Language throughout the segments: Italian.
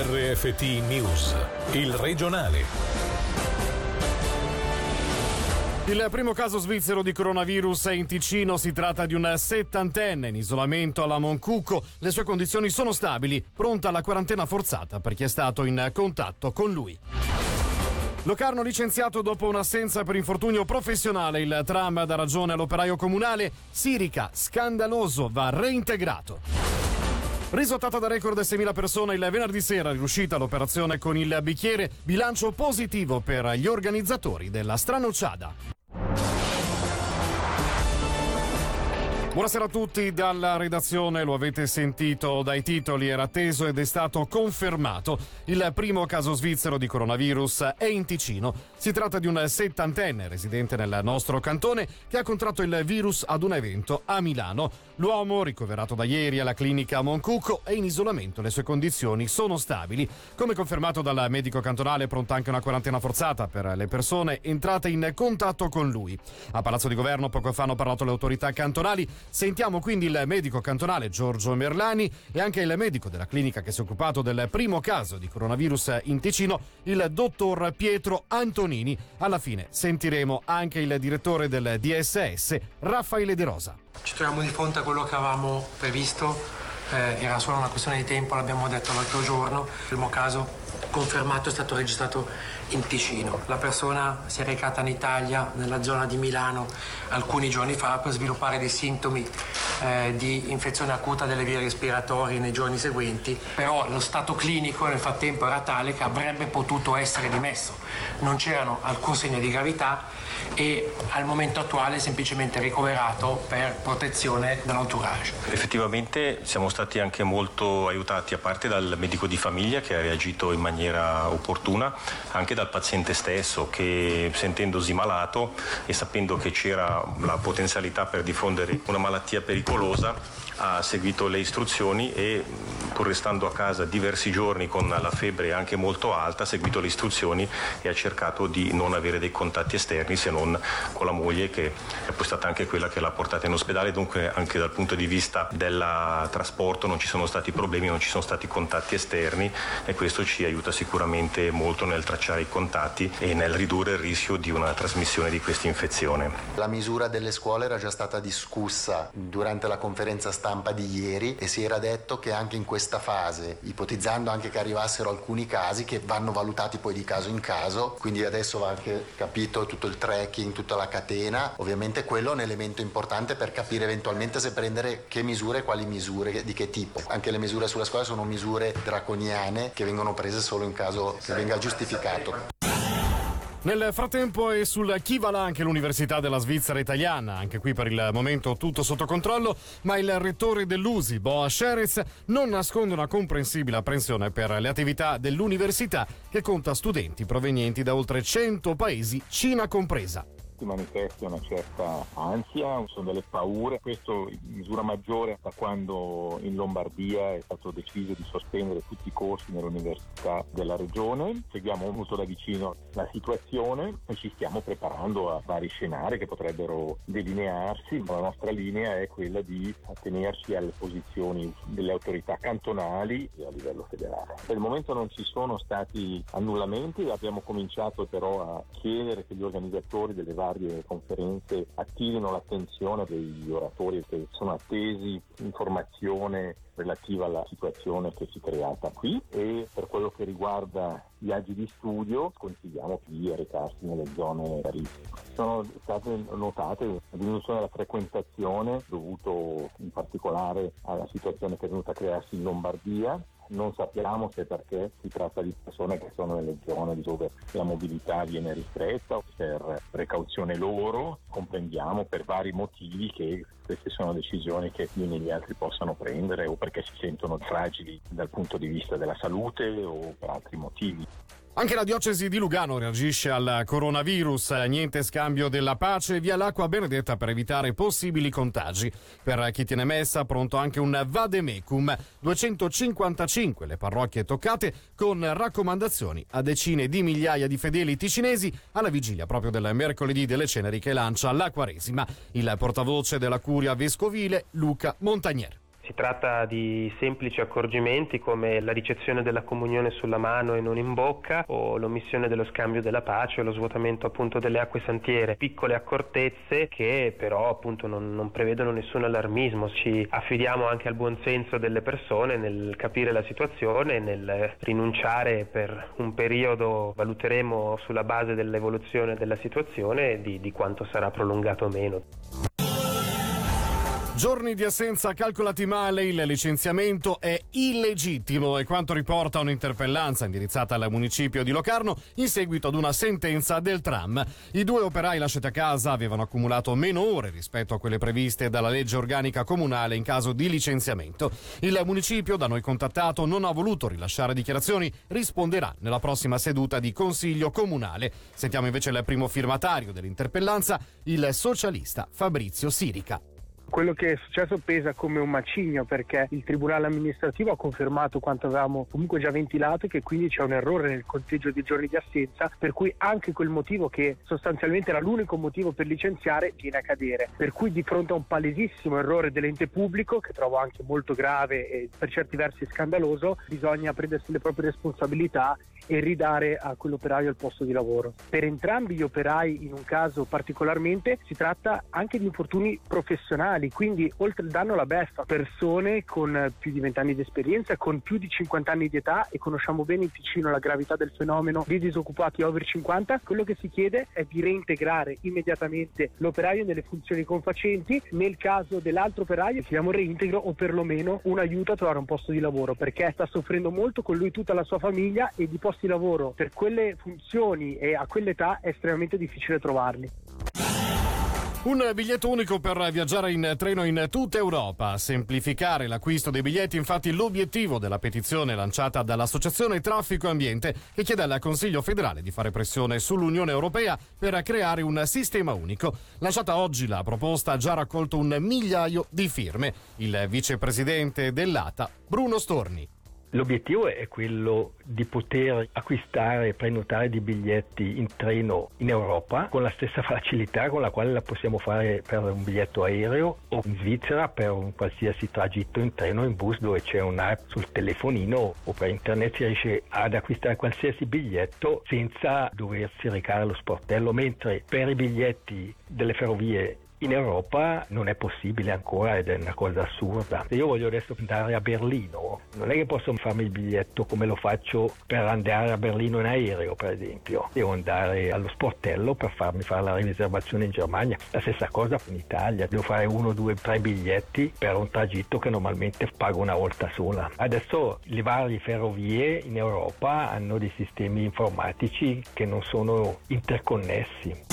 RFT News, il regionale. Il primo caso svizzero di coronavirus è in Ticino, si tratta di un settantenne in isolamento alla Moncucco. Le sue condizioni sono stabili, pronta la quarantena forzata per chi è stato in contatto con lui. Locarno licenziato dopo un'assenza per infortunio professionale. Il tram dà ragione all'operaio comunale. Sirica, scandaloso, va reintegrato. Risottata da record 6.000 persone il venerdì sera, riuscita l'operazione con il bicchiere, bilancio positivo per gli organizzatori della Stranociada. Buonasera a tutti dalla redazione, lo avete sentito dai titoli, era atteso ed è stato confermato. Il primo caso svizzero di coronavirus è in Ticino. Si tratta di un settantenne residente nel nostro cantone che ha contratto il virus ad un evento a Milano. L'uomo, ricoverato da ieri alla clinica Moncucco, è in isolamento, le sue condizioni sono stabili. Come confermato dal medico cantonale, pronta anche una quarantena forzata per le persone entrate in contatto con lui. A Palazzo di Governo poco fa hanno parlato le autorità cantonali Sentiamo quindi il medico cantonale Giorgio Merlani e anche il medico della clinica che si è occupato del primo caso di coronavirus in Ticino, il dottor Pietro Antonini. Alla fine sentiremo anche il direttore del DSS, Raffaele De Rosa. Ci troviamo di fronte a quello che avevamo previsto, eh, era solo una questione di tempo, l'abbiamo detto l'altro giorno. Il primo caso confermato è stato registrato in Ticino. La persona si è recata in Italia, nella zona di Milano, alcuni giorni fa per sviluppare dei sintomi eh, di infezione acuta delle vie respiratorie nei giorni seguenti, però lo stato clinico nel frattempo era tale che avrebbe potuto essere dimesso. Non c'erano alcun segno di gravità e al momento attuale semplicemente ricoverato per protezione dall'entourage. Effettivamente siamo stati anche molto aiutati, a parte dal medico di famiglia che ha reagito in maniera opportuna, anche dal paziente stesso che sentendosi malato e sapendo che c'era la potenzialità per diffondere una malattia pericolosa ha seguito le istruzioni e pur restando a casa diversi giorni con la febbre anche molto alta ha seguito le istruzioni e ha cercato di non avere dei contatti esterni se non con la moglie che è poi stata anche quella che l'ha portata in ospedale. Dunque anche dal punto di vista del trasporto non ci sono stati problemi non ci sono stati contatti esterni e questo ci aiuta sicuramente molto nel tracciare i contatti e nel ridurre il rischio di una trasmissione di questa infezione. La misura delle scuole era già stata discussa durante la conferenza stampa di ieri e si era detto che anche in questa fase, ipotizzando anche che arrivassero alcuni casi che vanno valutati poi di caso in caso, quindi adesso va anche capito tutto il tracking, tutta la catena, ovviamente quello è un elemento importante per capire eventualmente se prendere che misure, quali misure, di che tipo. Anche le misure sulla scuola sono misure draconiane che vengono prese solo in caso che venga giustificato. Nel frattempo è sul chi va là anche l'Università della Svizzera italiana, anche qui per il momento tutto sotto controllo, ma il rettore dell'USI, Boa Scherez, non nasconde una comprensibile apprensione per le attività dell'università che conta studenti provenienti da oltre 100 paesi, Cina compresa si manifesta una certa ansia, sono delle paure, questo in misura maggiore da quando in Lombardia è stato deciso di sospendere tutti i corsi nell'università della regione. Seguiamo molto da vicino la situazione e ci stiamo preparando a vari scenari che potrebbero delinearsi. La nostra linea è quella di attenersi alle posizioni delle autorità cantonali e a livello federale. Per il momento non ci sono stati annullamenti, abbiamo cominciato però a chiedere che gli organizzatori delle varie varie conferenze attirino l'attenzione degli oratori che sono attesi informazione relativa alla situazione che si è creata qui e per quello che riguarda viaggi di studio consigliamo di recarsi nelle zone a rischio. Sono state notate una diminuzione della frequentazione dovuto in particolare alla situazione che è venuta a crearsi in Lombardia non sappiamo se perché si tratta di persone che sono nelle zone dove la mobilità viene ristretta o per precauzione loro, comprendiamo per vari motivi che queste sono decisioni che più gli altri possano prendere o perché si sentono fragili dal punto di vista della salute o per altri motivi. Anche la diocesi di Lugano reagisce al coronavirus. Niente scambio della pace, via l'acqua benedetta per evitare possibili contagi. Per chi tiene messa, pronto anche un vademecum. 255 le parrocchie toccate con raccomandazioni a decine di migliaia di fedeli ticinesi alla vigilia proprio del mercoledì delle ceneri che lancia la Quaresima. Il portavoce della curia vescovile Luca Montagnier Si tratta di semplici accorgimenti come la ricezione della comunione sulla mano e non in bocca o l'omissione dello scambio della pace o lo svuotamento appunto delle acque santiere, piccole accortezze che però appunto non, non prevedono nessun allarmismo, ci affidiamo anche al buon senso delle persone nel capire la situazione nel rinunciare per un periodo, valuteremo sulla base dell'evoluzione della situazione di, di quanto sarà prolungato o meno. Giorni di assenza calcolati male, il licenziamento è illegittimo, è quanto riporta un'interpellanza indirizzata al municipio di Locarno in seguito ad una sentenza del tram. I due operai lasciati a casa avevano accumulato meno ore rispetto a quelle previste dalla legge organica comunale in caso di licenziamento. Il municipio, da noi contattato, non ha voluto rilasciare dichiarazioni, risponderà nella prossima seduta di consiglio comunale. Sentiamo invece il primo firmatario dell'interpellanza, il socialista Fabrizio Sirica. Quello che è successo pesa come un macigno perché il tribunale amministrativo ha confermato quanto avevamo comunque già ventilato che quindi c'è un errore nel conteggio dei giorni di assenza per cui anche quel motivo che sostanzialmente era l'unico motivo per licenziare viene a cadere. Per cui di fronte a un palesissimo errore dell'ente pubblico che trovo anche molto grave e per certi versi scandaloso bisogna prendersi le proprie responsabilità e ridare a quell'operaio il posto di lavoro. Per entrambi gli operai in un caso particolarmente si tratta anche di infortuni professionali quindi oltre il danno alla beffa, persone con più di 20 anni di esperienza, con più di 50 anni di età e conosciamo bene in Ticino la gravità del fenomeno di disoccupati over 50, quello che si chiede è di reintegrare immediatamente l'operaio nelle funzioni confacenti, nel caso dell'altro operaio chiediamo reintegro o perlomeno un aiuto a trovare un posto di lavoro perché sta soffrendo molto con lui tutta la sua famiglia e di posti di lavoro per quelle funzioni e a quell'età è estremamente difficile trovarli. Un biglietto unico per viaggiare in treno in tutta Europa. Semplificare l'acquisto dei biglietti, infatti, l'obiettivo della petizione lanciata dall'Associazione Traffico Ambiente, che chiede al Consiglio federale di fare pressione sull'Unione Europea per creare un sistema unico. Lanciata oggi la proposta ha già raccolto un migliaio di firme. Il vicepresidente dell'ATA, Bruno Storni. L'obiettivo è quello di poter acquistare e prenotare dei biglietti in treno in Europa con la stessa facilità con la quale la possiamo fare per un biglietto aereo o in Svizzera per un qualsiasi tragitto in treno o in bus dove c'è un'app sul telefonino o per internet si riesce ad acquistare qualsiasi biglietto senza doversi recare allo sportello, mentre per i biglietti delle ferrovie in Europa non è possibile ancora ed è una cosa assurda. Se io voglio adesso andare a Berlino, non è che posso farmi il biglietto come lo faccio per andare a Berlino in aereo, per esempio. Devo andare allo sportello per farmi fare la riservazione in Germania. La stessa cosa in Italia. Devo fare uno, due, tre biglietti per un tragitto che normalmente pago una volta sola. Adesso le varie ferrovie in Europa hanno dei sistemi informatici che non sono interconnessi.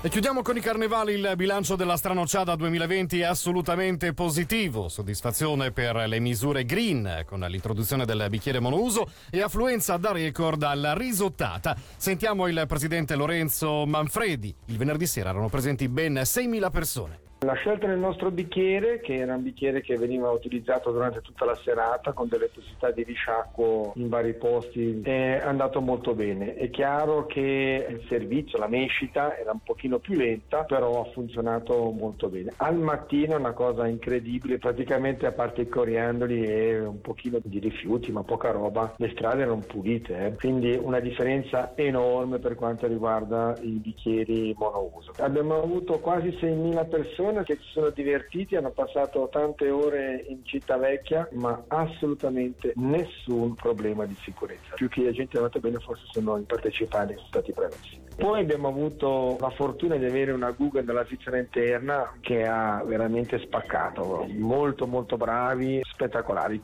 E chiudiamo con i carnevali. Il bilancio della Stranocciada 2020 è assolutamente positivo. Soddisfazione per le misure green con l'introduzione del bicchiere monouso e affluenza da record alla risottata. Sentiamo il presidente Lorenzo Manfredi. Il venerdì sera erano presenti ben 6.000 persone. La scelta del nostro bicchiere, che era un bicchiere che veniva utilizzato durante tutta la serata con delle possibilità di risciacquo in vari posti, è andato molto bene. È chiaro che il servizio, la mescita era un pochino più lenta, però ha funzionato molto bene. Al mattino è una cosa incredibile, praticamente a parte i coriandoli e un pochino di rifiuti, ma poca roba, le strade erano pulite, eh? quindi una differenza enorme per quanto riguarda i bicchieri monouso. Abbiamo avuto quasi 6.000 persone persone che si sono divertiti, hanno passato tante ore in città vecchia, ma assolutamente nessun problema di sicurezza. Più che la gente è andata bene forse sono i partecipanti che sono stati bravissimi. Poi abbiamo avuto la fortuna di avere una Google della Svizzera interna che ha veramente spaccato, molto molto bravi, spettacolari.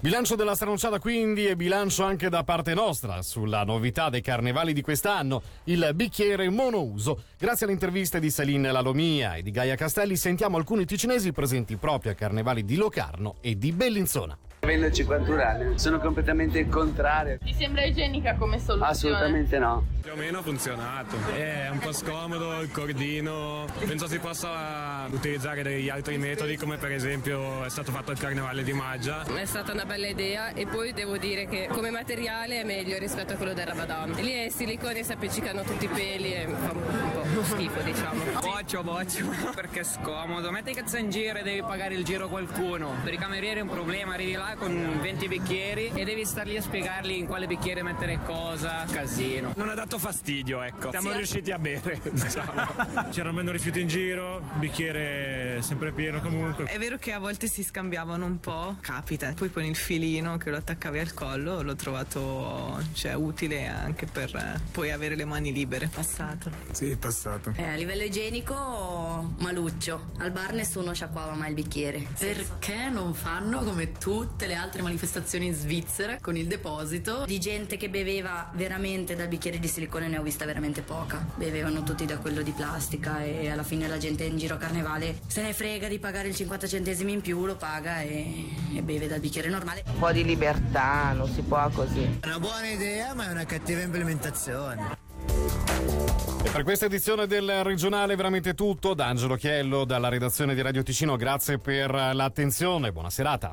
Bilancio della Stranunciata quindi e bilancio anche da parte nostra sulla novità dei carnevali di quest'anno, il bicchiere monouso. Grazie alle interviste di Celine Lalomia e di Gaia Castelli sentiamo alcuni ticinesi presenti proprio a carnevali di Locarno e di Bellinzona. Avendo 51 anni, sono completamente il contrario. Ti sembra igienica come soluzione? Assolutamente no. Più o meno ha funzionato. È un po' scomodo il cordino. Penso si possa utilizzare degli altri metodi come per esempio è stato fatto il carnevale di Maggia. È stata una bella idea e poi devo dire che come materiale è meglio rispetto a quello del Ramadan. Lì è silicone si appiccicano tutti i peli e fa un po' schifo diciamo. Boccio, boccio, perché è scomodo. Metti che sei in giro e devi pagare il giro a qualcuno. Per i camerieri è un problema, arrivi là con 20 bicchieri e devi star lì a spiegargli in quale bicchiere mettere cosa. Casino. Non ha dato fastidio, ecco. Siamo Sì. riusciti a bere, diciamo. C'erano meno rifiuti in giro, bicchiere sempre pieno comunque. È vero che a volte si scambiavano un po', capita. Poi con il filino che lo attaccavi al collo l'ho trovato cioè, utile anche per eh, poi avere le mani libere. Passato. Sì, è passato. Eh, a livello igienico, maluccio. Al bar nessuno sciacquava mai il bicchiere. Perché non fanno come tutte le altre manifestazioni in Svizzera con il deposito? Di gente che beveva veramente dal bicchiere di silicone ne ho vista veramente poca. Bevevano tutti da quello di plastica e alla fine la gente in giro a carnevale se ne frega di pagare il 50 centesimi in più, lo paga e, e beve dal bicchiere normale. Un po' di libertà, non si può così. È una buona idea, ma è una cattiva implementazione. E per questa edizione del regionale è veramente tutto. Da Angelo Chiello, dalla redazione di Radio Ticino, grazie per l'attenzione. Buona serata.